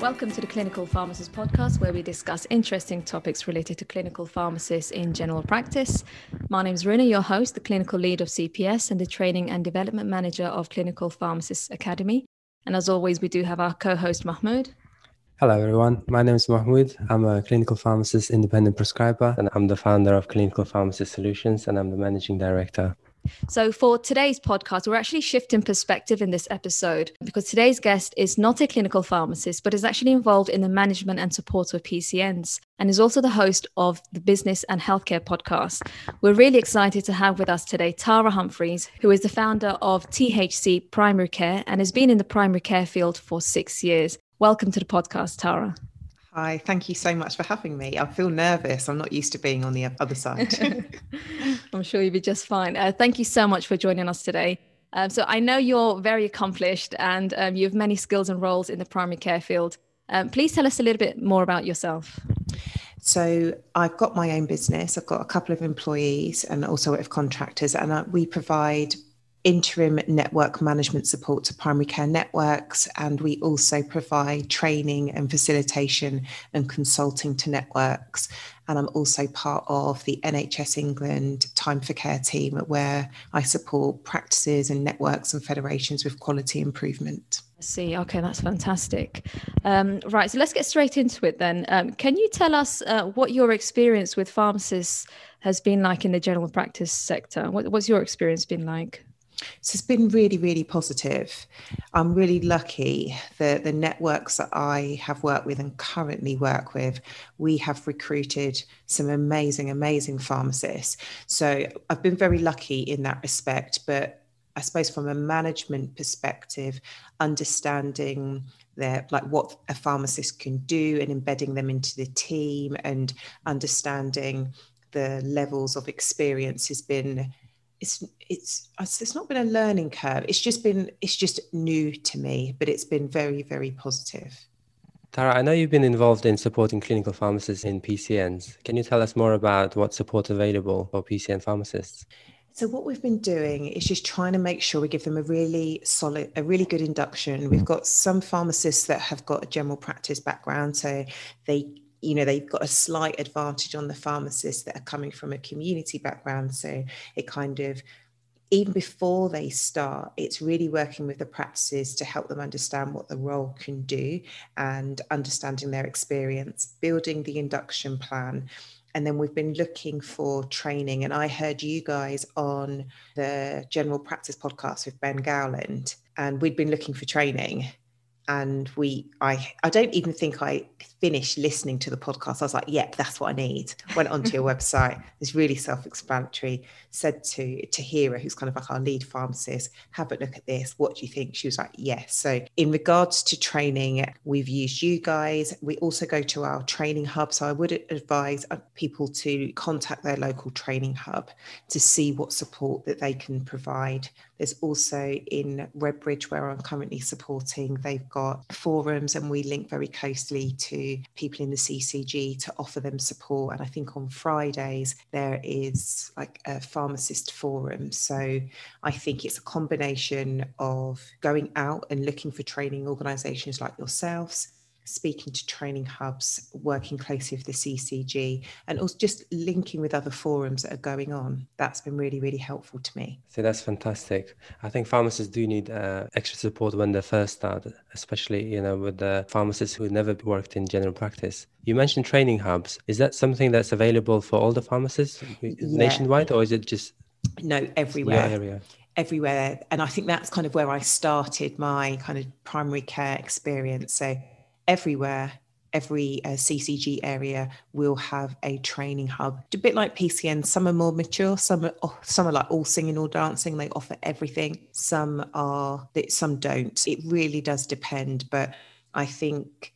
Welcome to the Clinical Pharmacist podcast, where we discuss interesting topics related to clinical pharmacists in general practice. My name is Runa, your host, the clinical lead of CPS and the training and development manager of Clinical Pharmacists Academy. And as always, we do have our co host, Mahmoud. Hello, everyone. My name is Mahmoud. I'm a clinical pharmacist, independent prescriber, and I'm the founder of Clinical Pharmacist Solutions, and I'm the managing director. So, for today's podcast, we're actually shifting perspective in this episode because today's guest is not a clinical pharmacist, but is actually involved in the management and support of PCNs and is also the host of the Business of Healthcare podcast. We're really excited to have with us today Tara Humphreys, who is the founder of THC Primary Care and has been in the primary care field for six years. Welcome to the podcast, Tara. Hi, thank you so much for having me. I feel nervous. I'm not used to being on the other side. I'm sure you'll be just fine. Uh, thank you so much for joining us today. Um, so, I know you're very accomplished and um, you have many skills and roles in the primary care field. Um, please tell us a little bit more about yourself. So, I've got my own business. I've got a couple of employees and also of contractors, and uh, we provide interim network management support to primary care networks, and we also provide training and facilitation and consulting to networks. And I'm also part of the NHS England Time for Care team, where I support practices and networks and federations with quality improvement. I see. Okay, that's fantastic. Um, right, so let's get straight into it then. Um, can you tell us uh, what your experience with pharmacists has been like in the general practice sector? What, what's your experience been like? So it's been really, really positive. I'm really lucky that the networks that I have worked with and currently work with, we have recruited some amazing, amazing pharmacists. So I've been very lucky in that respect. But I suppose from a management perspective, understanding their like what a pharmacist can do and embedding them into the team and understanding the levels of experience has been it's it's it's not been a learning curve it's just been it's just new to me but it's been very very positive Tara, I know you've been involved in supporting clinical pharmacists in PCNs. Can you tell us more about what support available for PCN pharmacists? So what we've been doing is just trying to make sure we give them a really solid, a really good induction. We've got some pharmacists that have got a general practice background, so they you know they've got a slight advantage on the pharmacists that are coming from a community background. So it kind of even before they start it's really working with the practices to help them understand what the role can do and understanding their experience building the induction plan. And then we've been looking for training. And i heard you guys on the general practice podcast with ben gowland and we'd been looking for training and we i i don't even think i finished listening to the podcast. I was like yep that's what i need. Went onto your website it's really self-explanatory said to tahira who's kind of like our lead pharmacist have a look at this. What do you think? She was like yes. So in regards to training we've used you guys. We also go to our training hub. So i would advise uh, people to contact their local training hub to see what support that they can provide there's also in redbridge where i'm currently supporting they've got forums and we link very closely to people in the CCG to offer them support. And I think on Fridays there is like a pharmacist forum. So I think it's a combination of going out and looking for training organisations like yourselves speaking to training hubs, working closely with the CCG, and also just linking with other forums that are going on. That's been really, really helpful to me. So that's fantastic. I think pharmacists do need uh, extra support when they first start, especially you know with the pharmacists who never worked in general practice. You mentioned training hubs. Is that something that's available for all the pharmacists yeah. nationwide, or is it just no everywhere? area everywhere and i think that's kind of where i started my kind of primary care experience so everywhere every uh, CCG area will have a training hub. A bit like PCN, some are more mature, some are oh, some are like all singing, all dancing. They offer everything. Some are, some don't. It really does depend, but I think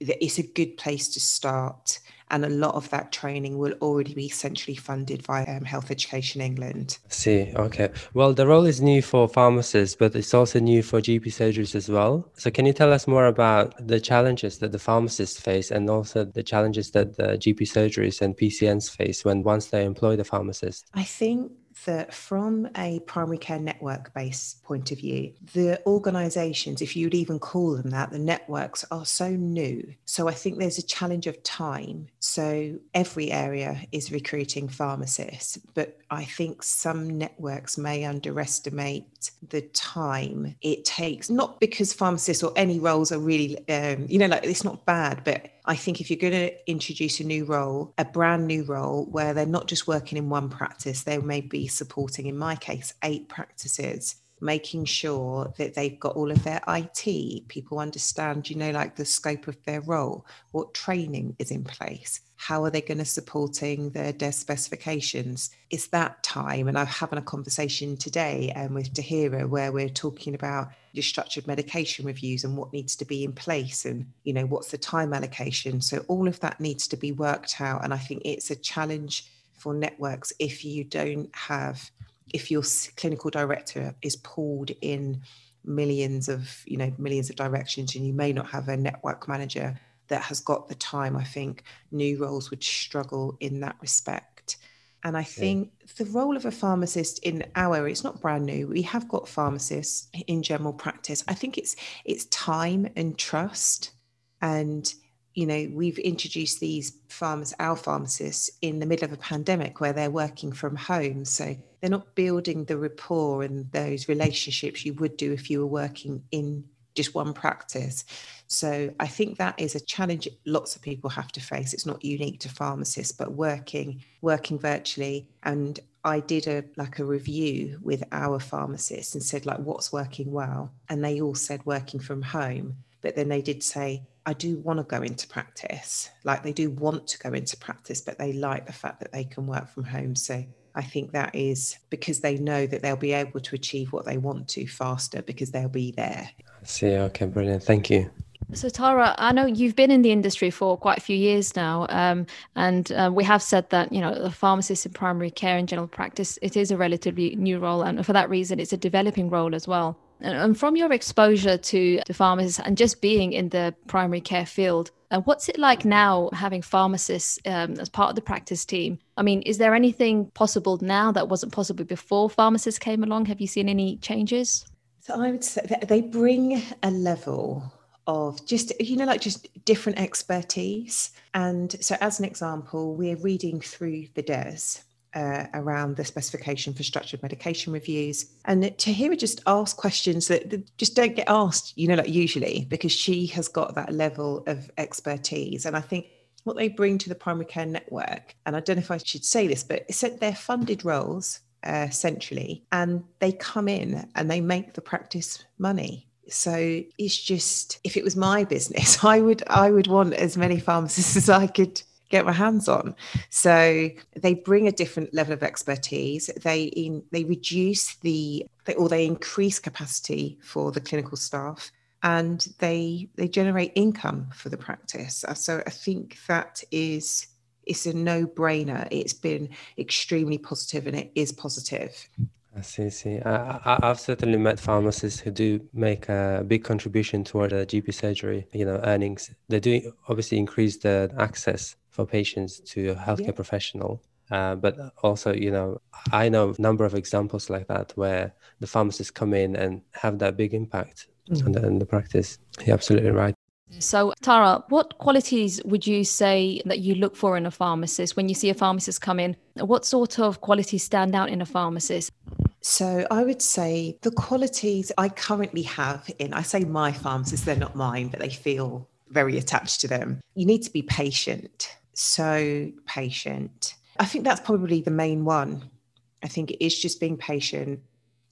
that it's a good place to start and a lot of that training will already be centrally funded by um, Health Education England. See, okay. Well, the role is new for pharmacists, but it's also new for GP surgeries as well. So, can you tell us more about the challenges that the pharmacists face and also the challenges that the GP surgeries and PCNs face when once they employ the pharmacist? I think that from a primary care network based point of view, the organisations, if you'd even call them that, the networks are so new. So I think there's a challenge of time. So every area is recruiting pharmacists, but I think some networks may underestimate the time it takes, not because pharmacists or any roles are really, um, you know, like it's not bad, but I think if you're going to introduce a new role, a brand new role where they're not just working in one practice, they may be supporting, in my case, eight practices making sure that they've got all of their IT, people understand, you know, like the scope of their role, what training is in place, how are they going to supporting their DES specifications? It's that time. And I'm having a conversation today um, with Tahira where we're talking about your structured medication reviews and what needs to be in place and, you know, what's the time allocation. So all of that needs to be worked out. And I think it's a challenge for networks if you don't have if your clinical director is pulled in millions of you know millions of directions and you may not have a network manager that has got the time i think new roles would struggle in that respect and i think yeah. the role of a pharmacist in our it's not brand new we have got pharmacists in general practice i think it's it's time and trust and you know, we've introduced these farmers, our pharmacists, in the middle of a pandemic where they're working from home. So they're not building the rapport and those relationships you would do if you were working in just one practice. So I think that is a challenge lots of people have to face. It's not unique to pharmacists, but working working virtually. And I did a like a review with our pharmacists and said like what's working well, and they all said working from home. But then they did say I do want to go into practice. Like they do want to go into practice, but they like the fact that they can work from home. So I think that is because they know that they'll be able to achieve what they want to faster because they'll be there. I see. Okay, brilliant. Thank you. So, Tara, I know you've been in the industry for quite a few years now, um, and uh, we have said that you know the pharmacist in primary care and general practice it is a relatively new role, and for that reason, it's a developing role as well. And from your exposure to the pharmacists and just being in the primary care field, uh, what's it like now having pharmacists um, as part of the practice team? I mean, is there anything possible now that wasn't possible before pharmacists came along? Have you seen any changes? So I would say they bring a level of just you know like just different expertise and so as an example we're reading through the DES uh, around the specification for structured medication reviews. And Tahira just ask questions that, that, just don't get asked, you know, like usually, because she has got that level of expertise. And I think what they bring to the primary care network, and I don't know if I should say this, but it's that they're funded roles uh, centrally and they come in and they make the practice money so it's just if it was my business i would i would want as many pharmacists as i could get my hands on. So they bring a different level of expertise. They in, they reduce the they, or they increase capacity for the clinical staff, and they they generate income for the practice. Uh, so I think that is it's a no brainer. It's been extremely positive, and it is positive. I see. see. I, have certainly met pharmacists who do make a big contribution toward the GP surgery, you know, earnings. They do obviously increase the access for patients to a healthcare yeah. professional. Uh, but also, you know, I know a number of examples like that where the pharmacists come in and have that big impact mm-hmm. on, the, on the practice. You're absolutely right. So, Tara, what qualities would you say that you look for in a pharmacist when you see a pharmacist come in? What sort of qualities stand out in a pharmacist? So, I would say the qualities I currently have in, I say my pharmacists, they're not mine, but they feel very attached to them. You need to be patient, so patient. I think that's probably the main one. I think it is just being patient.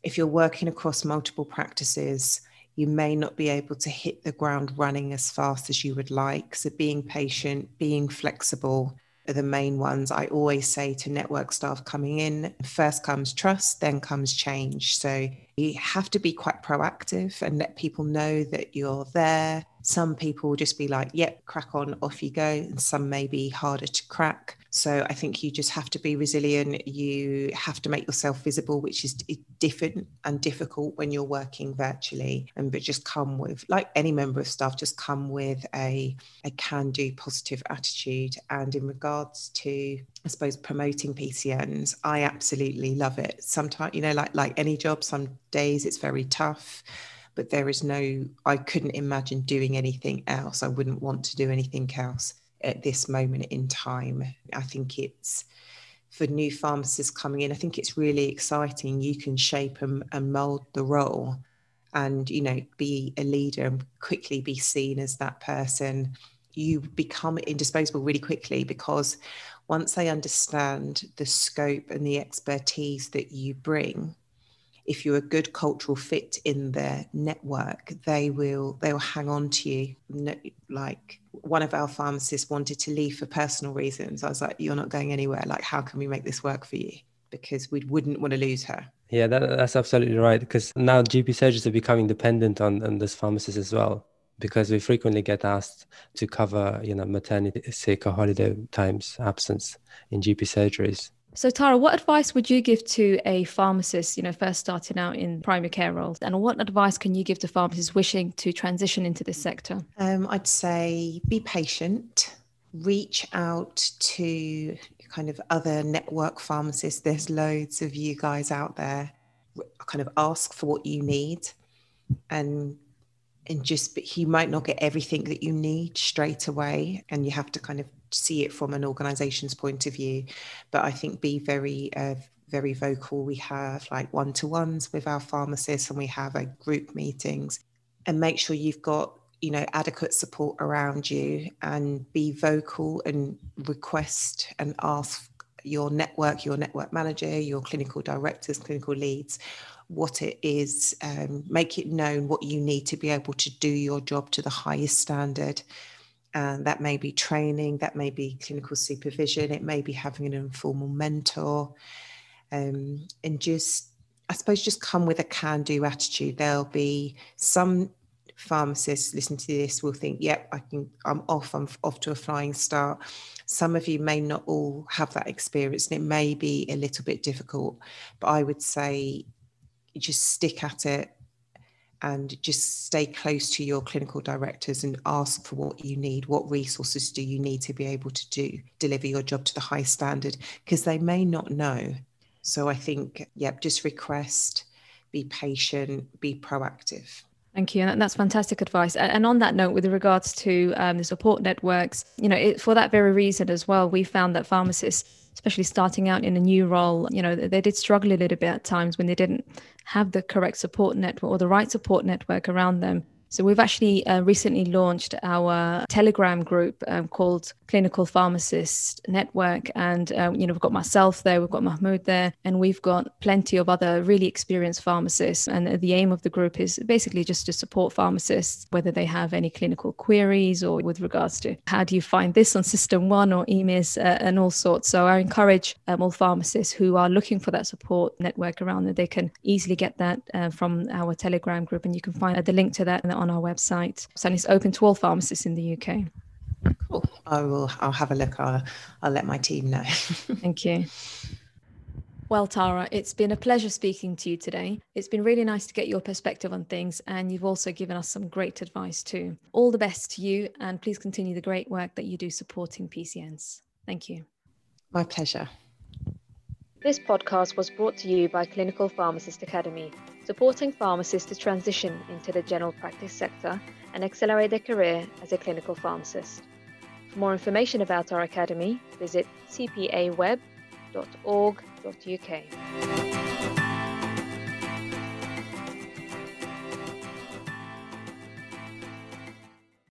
If you're working across multiple practices, you may not be able to hit the ground running as fast as you would like. So, being patient, being flexible the main ones. I always say to network staff coming in first comes trust, then comes change. So, you have to be quite proactive and let people know that you're there. Some people will just be like, yep, crack on, off you go. And some may be harder to crack. So I think you just have to be resilient. You have to make yourself visible, which is different and difficult when you're working virtually. And but just come with, like any member of staff, just come with a, a can do positive attitude. And in regards to I suppose promoting PCNs, I absolutely love it. Sometimes, you know, like like any job, some days it's very tough, but there is no I couldn't imagine doing anything else. I wouldn't want to do anything else at this moment in time. I think it's for new pharmacists coming in, I think it's really exciting. You can shape and, and mold the role and, you know, be a leader and quickly be seen as that person. You become indispensable really quickly because once they understand the scope and the expertise that you bring, if you're a good cultural fit in their network, they will they will hang on to you. Like one of our pharmacists wanted to leave for personal reasons. I was like, "You're not going anywhere. Like, how can we make this work for you?" Because we wouldn't want to lose her. Yeah, that, that's absolutely right. Because now GP surgeons are becoming dependent on, on this pharmacist as well. Because we frequently get asked to cover, you know, maternity sick or holiday times absence in GP surgeries. So, Tara, what advice would you give to a pharmacist, you know, first starting out in primary care roles? And what advice can you give to pharmacists wishing to transition into this sector? Um, I'd say be patient, reach out to kind of other network pharmacists. There's loads of you guys out there. Kind of ask for what you need and and just but you might not get everything that you need straight away and you have to kind of see it from an organization's point of view but i think be very uh, very vocal. We have like one-to-ones with our pharmacists and we have a group meetings and make sure you've got you know adequate support around you and be vocal and request and ask your network your network manager your clinical directors clinical leads what it is um, make it known what you need to be able to do your job to the highest standard and that may be training, that may be clinical supervision, it may be having an informal mentor. Um, and just, I suppose, just come with a can do attitude. There'll be some pharmacists listen to this will think, yep, I can, I'm off, I'm off to a flying start. Some of you may not all have that experience and it may be a little bit difficult, but I would say just stick at it, and just stay close to your clinical directors and ask for what you need what resources do you need to be able to do deliver your job to the high standard because they may not know so i think yep just request be patient be proactive Thank you. And that's fantastic advice. And on that note, with regards to um, the support networks, you know, it, for that very reason as well, we found that pharmacists especially starting out in a new role, you know, they did struggle a little bit at times when they didn't have the correct support network or the right support network around them. So we've actually uh, recently launched our Telegram group um, called Clinical Pharmacist Network, and uh, you know we've got myself there, we've got Mahmoud there, and we've got plenty of other really experienced pharmacists. And the aim of the group is basically just to support pharmacists, whether they have any clinical queries or with regards to how do you find this on SystmOne or EMIS uh, and all sorts. So I encourage um, all pharmacists who are looking for that support network around that they can easily get that uh, from our Telegram group, and you can find the link to that on our website. So it's open to all pharmacists in the UK. Cool. I will. I'll have a look. I'll, I'll let my team know. Thank you. Well, Tara, it's been a pleasure speaking to you today. It's been really nice to get your perspective on things, and you've also given us some great advice too. All the best to you, and please continue the great work that you do supporting PCNs. Thank you. My pleasure. This podcast was brought to you by Clinical Pharmacist Academy, supporting pharmacists to transition into the general practice sector and accelerate their career as a clinical pharmacist. For more information about our academy, visit cpaweb.org.uk.